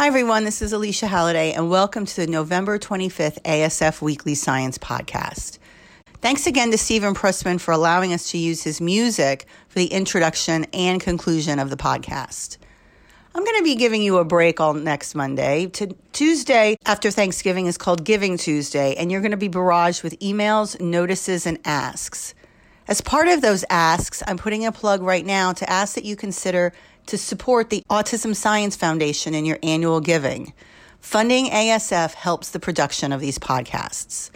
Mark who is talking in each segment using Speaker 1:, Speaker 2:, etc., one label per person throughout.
Speaker 1: Hi, everyone. This is Alycia Halladay, and welcome to the November 25th ASF Weekly Science Podcast. Thanks again to Stephen Pressman for allowing us to use his music for the introduction and conclusion of the podcast. I'm going to be giving you a break all next Monday. To Tuesday after Thanksgiving is called Giving Tuesday, and you're going to be barraged with emails, notices, and asks. As part of those asks, I'm putting a plug right now to ask that you consider to support the Autism Science Foundation in your annual giving. Funding ASF helps the production of these podcasts.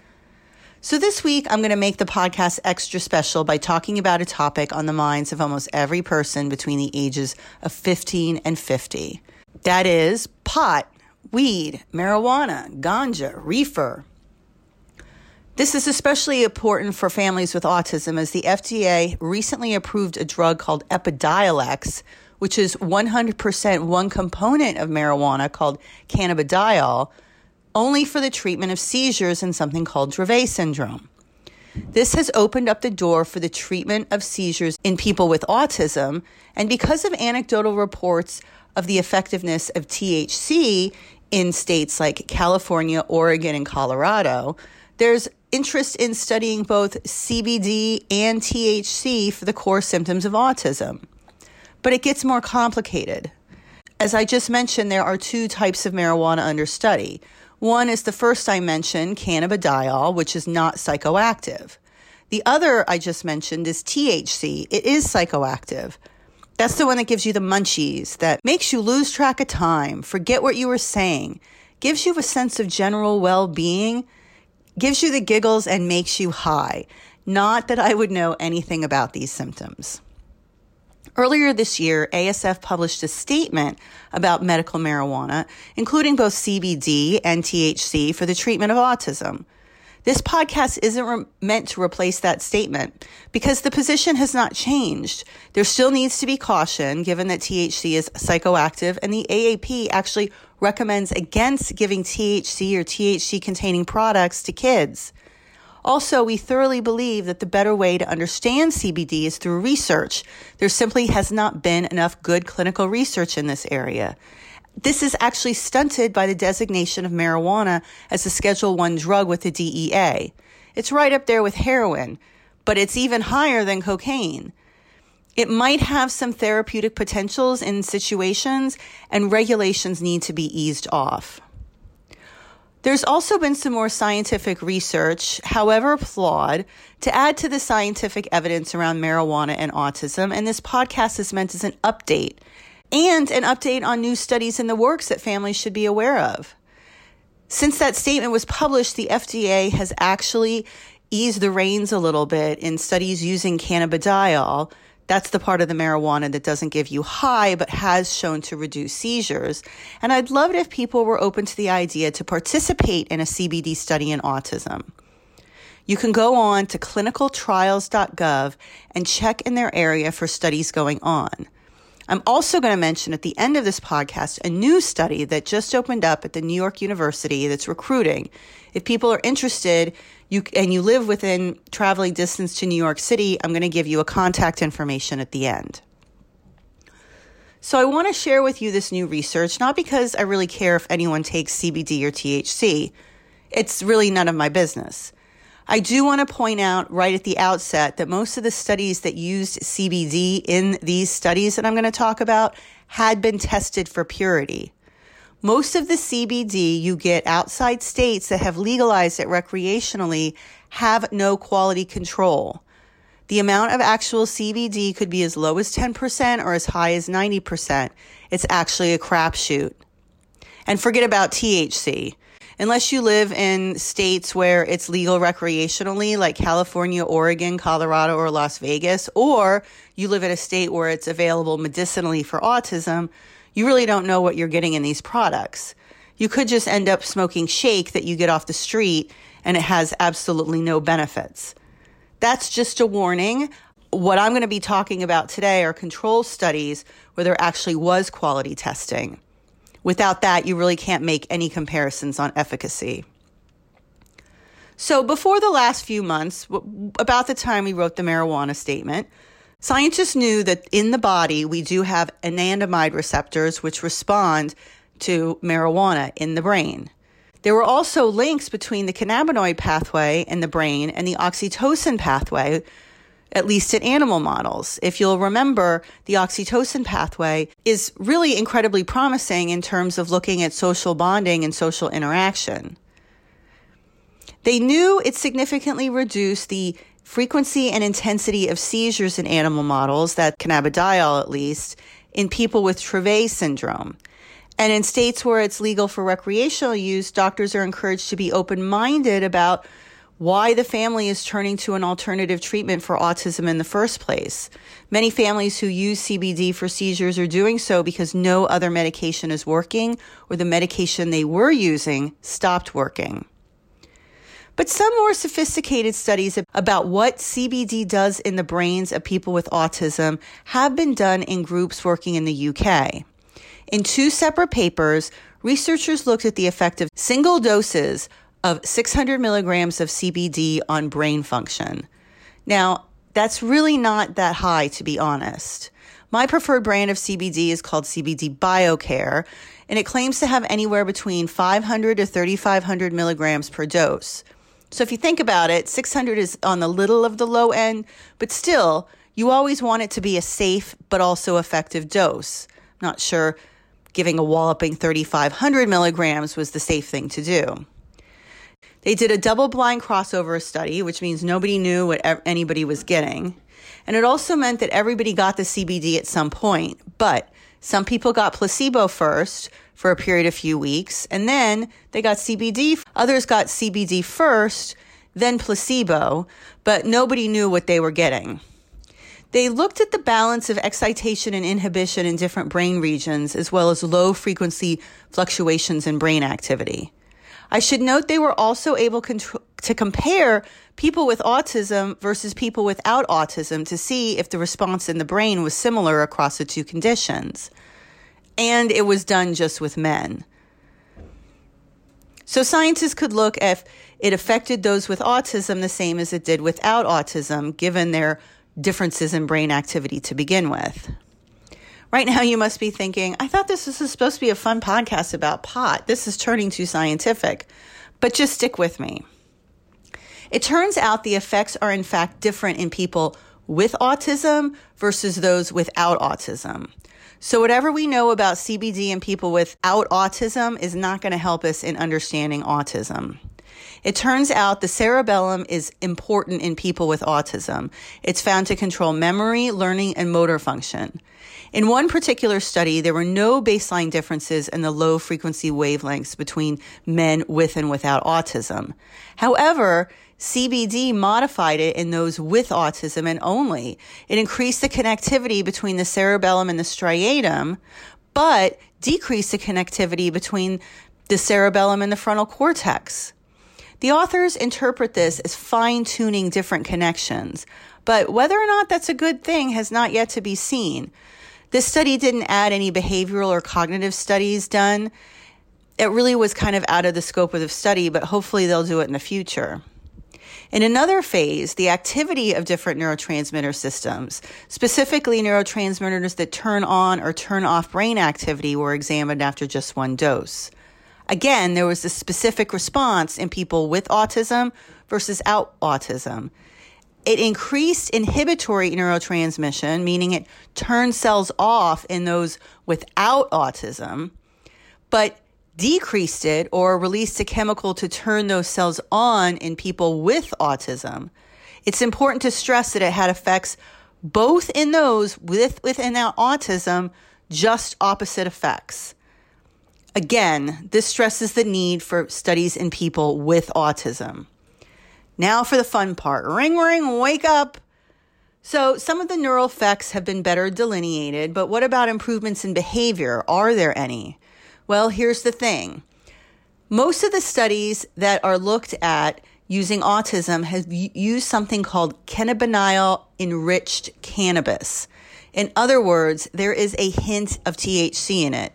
Speaker 1: So, this week, I'm going to make the podcast extra special by talking about a topic on the minds of almost every person between the ages of 15 and 50. That is pot, weed, marijuana, ganja, reefer. This is especially important for families with autism as the FDA recently approved a drug called Epidiolex, which is 100% one component of marijuana called cannabidiol, only for the treatment of seizures and something called Dravet syndrome. This has opened up the door for the treatment of seizures in people with autism, and because of anecdotal reports of the effectiveness of THC in states like California, Oregon, and Colorado, there's interest in studying both CBD and THC for the core symptoms of autism. But it gets more complicated. As I just mentioned, there are two types of marijuana under study. One is the first I mentioned, cannabidiol, which is not psychoactive. The other I just mentioned is THC. It is psychoactive. That's the one that gives you the munchies, that makes you lose track of time, forget what you were saying, gives you a sense of general well being, gives you the giggles, and makes you high. Not that I would know anything about these symptoms. Earlier this year, ASF published a statement about medical marijuana, including both CBD and THC for the treatment of autism. This podcast isn't re- meant to replace that statement because the position has not changed. There still needs to be caution given that THC is psychoactive and the AAP actually recommends against giving THC or THC containing products to kids. Also, we thoroughly believe that the better way to understand CBD is through research. There simply has not been enough good clinical research in this area. This is actually stunted by the designation of marijuana as a Schedule 1 drug with the DEA. It's right up there with heroin, but it's even higher than cocaine. It might have some therapeutic potentials in situations, and regulations need to be eased off. There's also been some more scientific research, however flawed, to add to the scientific evidence around marijuana and autism, and this podcast is meant as an update and an update on new studies in the works that families should be aware of. Since that statement was published, the FDA has actually eased the reins a little bit in studies using cannabidiol that's the part of the marijuana that doesn't give you high, but has shown to reduce seizures. And I'd love it if people were open to the idea to participate in a CBD study in autism. You can go on to clinicaltrials.gov and check in their area for studies going on. I'm also going to mention at the end of this podcast a new study that just opened up at the New York University that's recruiting. If people are interested, you and you live within traveling distance to New York City, I'm going to give you a contact information at the end. So I want to share with you this new research, not because I really care if anyone takes CBD or THC. It's really none of my business. I do want to point out right at the outset that most of the studies that used CBD in these studies that I'm going to talk about had been tested for purity. Most of the CBD you get outside states that have legalized it recreationally have no quality control. The amount of actual CBD could be as low as 10% or as high as 90%. It's actually a crapshoot. And forget about THC unless you live in states where it's legal recreationally, like California, Oregon, Colorado, or Las Vegas, or you live in a state where it's available medicinally for autism, you really don't know what you're getting in these products. You could just end up smoking shake that you get off the street and it has absolutely no benefits. That's just a warning. What I'm going to be talking about today are control studies where there actually was quality testing. Without that, you really can't make any comparisons on efficacy. So, before the last few months, about the time we wrote the marijuana statement, scientists knew that in the body we do have anandamide receptors which respond to marijuana in the brain. There were also links between the cannabinoid pathway in the brain and the oxytocin pathway, at least in animal models. If you'll remember, the oxytocin pathway is really incredibly promising in terms of looking at social bonding and social interaction. They knew it significantly reduced the frequency and intensity of seizures in animal models, that cannabidiol at least, in people with Dravet syndrome. And in states where it's legal for recreational use, doctors are encouraged to be open minded about why the family is turning to an alternative treatment for autism in the first place. Many families who use CBD for seizures are doing so because no other medication is working or the medication they were using stopped working. But some more sophisticated studies about what CBD does in the brains of people with autism have been done in groups working in the UK. In two separate papers, researchers looked at the effect of single doses of 600 milligrams of CBD on brain function. Now, that's really not that high, to be honest. My preferred brand of CBD is called CBD BioCare, and it claims to have anywhere between 500 to 3,500 milligrams per dose. So if you think about it, 600 is on the little of the low end, but still, you always want it to be a safe but also effective dose. I'm not sure giving a walloping 3,500 milligrams was the safe thing to do. They did a double blind crossover study, which means nobody knew what anybody was getting. And it also meant that everybody got the CBD at some point, but some people got placebo first for a period of few weeks, and then they got CBD. Others got CBD first, then placebo, but nobody knew what they were getting. They looked at the balance of excitation and inhibition in different brain regions, as well as low frequency fluctuations in brain activity. I should note they were also able to compare people with autism versus people without autism to see if the response in the brain was similar across the two conditions. And it was done just with men. So scientists could look if it affected those with autism the same as it did without autism, given their differences in brain activity to begin with. Right now, you must be thinking, I thought this was supposed to be a fun podcast about pot. This is turning too scientific. But just stick with me. It turns out the effects are, in fact, different in people with autism versus those without autism. So, whatever we know about CBD in people without autism is not going to help us in understanding autism. It turns out the cerebellum is important in people with autism. It's found to control memory, learning, and motor function. In one particular study, there were no baseline differences in the low frequency wavelengths between men with and without autism. However, CBD modified it in those with autism and only. It increased the connectivity between the cerebellum and the striatum, but decreased the connectivity between the cerebellum and the frontal cortex. The authors interpret this as fine tuning different connections, but whether or not that's a good thing has not yet to be seen. This study didn't add any behavioral or cognitive studies done. It really was kind of out of the scope of the study, but hopefully they'll do it in the future. In another phase, the activity of different neurotransmitter systems, specifically neurotransmitters that turn on or turn off brain activity, were examined after just one dose. Again, there was a specific response in people with autism versus out autism. It increased inhibitory neurotransmission, meaning it turned cells off in those without autism, but decreased it or released a chemical to turn those cells on in people with autism. It's important to stress that it had effects both in those with within autism, just opposite effects. Again, this stresses the need for studies in people with autism. Now for the fun part. Ring, ring, wake up. So, some of the neural effects have been better delineated, but what about improvements in behavior? Are there any? Well, here's the thing. Most of the studies that are looked at using autism have used something called cannabidiol enriched cannabis. In other words, there is a hint of THC in it.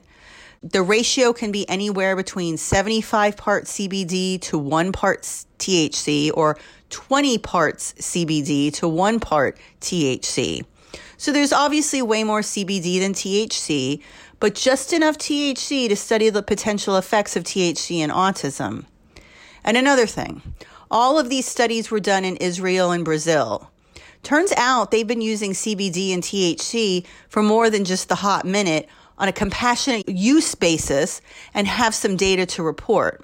Speaker 1: The ratio can be anywhere between 75 parts CBD to 1 part THC or 20 parts CBD to 1 part THC. So there's obviously way more CBD than THC, but just enough THC to study the potential effects of THC in autism. And another thing, all of these studies were done in Israel and Brazil. Turns out they've been using CBD and THC for more than just the hot minute on a compassionate use basis and have some data to report.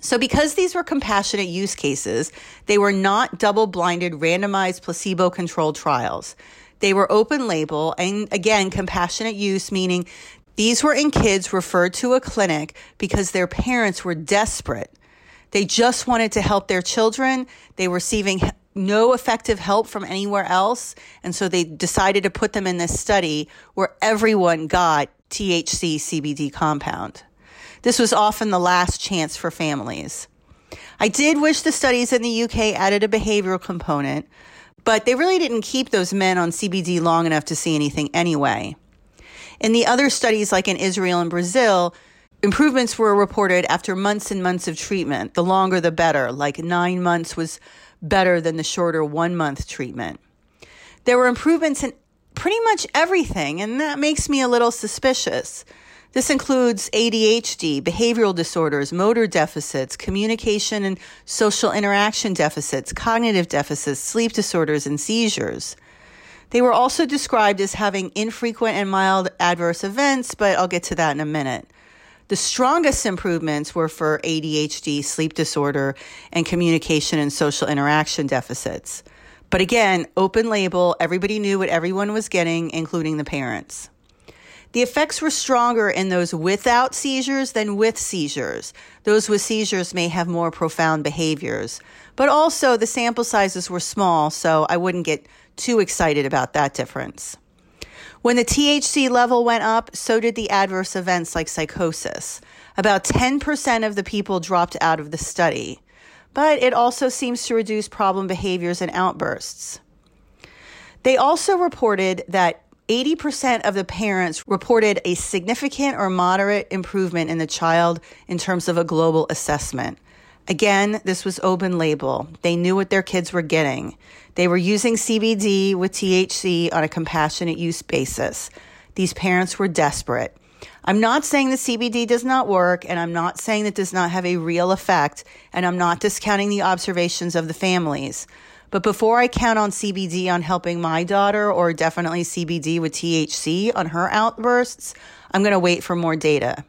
Speaker 1: So, because these were compassionate use cases, they were not double blinded, randomized, placebo controlled trials. They were open label and again, compassionate use, meaning these were in kids referred to a clinic because their parents were desperate. They just wanted to help their children. They were receiving no effective help from anywhere else. And so they decided to put them in this study where everyone got THC CBD compound. This was often the last chance for families. I did wish the studies in the UK added a behavioral component, but they really didn't keep those men on CBD long enough to see anything anyway. In the other studies, like in Israel and Brazil, improvements were reported after months and months of treatment. The longer, the better. Like nine months was better than the shorter one month treatment. There were improvements in pretty much everything, and that makes me a little suspicious. This includes ADHD, behavioral disorders, motor deficits, communication and social interaction deficits, cognitive deficits, sleep disorders, and seizures. They were also described as having infrequent and mild adverse events, but I'll get to that in a minute. The strongest improvements were for ADHD, sleep disorder, and communication and social interaction deficits. But again, open label, everybody knew what everyone was getting, including the parents. The effects were stronger in those without seizures than with seizures. Those with seizures may have more profound behaviors. But also, the sample sizes were small, so I wouldn't get too excited about that difference. When the THC level went up, so did the adverse events like psychosis. About 10% of the people dropped out of the study, but it also seems to reduce problem behaviors and outbursts. They also reported that 80% of the parents reported a significant or moderate improvement in the child in terms of a global assessment. Again, this was open label. They knew what their kids were getting. They were using CBD with THC on a compassionate use basis. These parents were desperate. I'm not saying that CBD does not work, and I'm not saying that does not have a real effect, and I'm not discounting the observations of the families. But before I count on CBD on helping my daughter, or definitely CBD with THC on her outbursts, I'm going to wait for more data.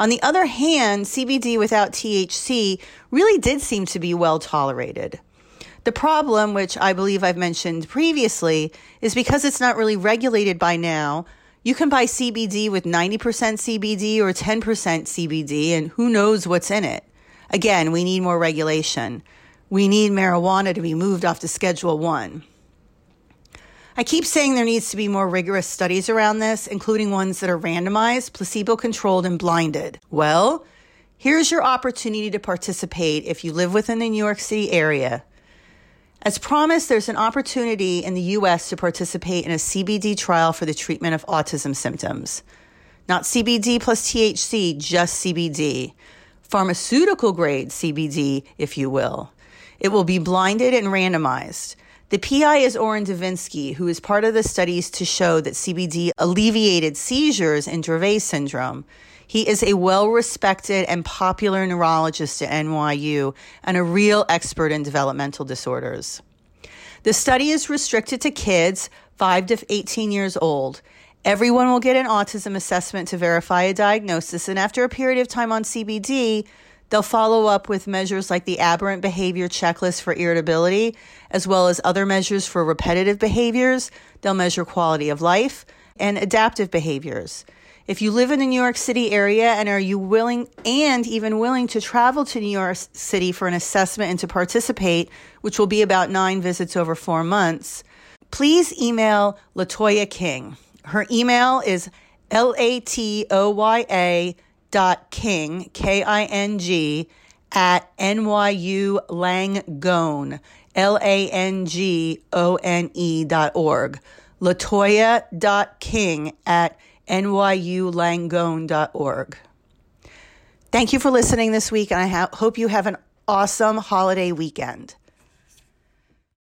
Speaker 1: On the other hand, CBD without THC really did seem to be well tolerated. The problem, which I believe I've mentioned previously, is because it's not really regulated by now. You can buy CBD with 90% CBD or 10% CBD, and who knows what's in it. Again, we need more regulation we need marijuana to be moved off to Schedule 1. I keep saying there needs to be more rigorous studies around this, including ones that are randomized, placebo controlled, and blinded. Well, here's your opportunity to participate if you live within the New York City area. As promised, there's an opportunity in the U.S. to participate in a CBD trial for the treatment of autism symptoms. Not CBD plus THC, just CBD. Pharmaceutical grade CBD, if you will. It will be blinded and randomized. The PI is Orrin Devinsky, who is part of the studies to show that CBD alleviated seizures in Dravet syndrome. He is a well respected and popular neurologist at NYU and a real expert in developmental disorders. The study is restricted to kids 5 to 18 years old. Everyone will get an autism assessment to verify a diagnosis, and after a period of time on CBD, They'll follow up with measures like the aberrant behavior checklist for irritability, as well as other measures for repetitive behaviors. They'll measure quality of life and adaptive behaviors. If you live in the New York City area and are you willing and even willing to travel to New York City for an assessment and to participate, which will be about nine visits over four months, please email Latoya King. Her email is L A T O Y A king k i n g at nyu langone l a n g o n e dot org latoya dot king at nyu langone dot org. Thank you for listening this week, and I ha- hope you have an awesome holiday weekend.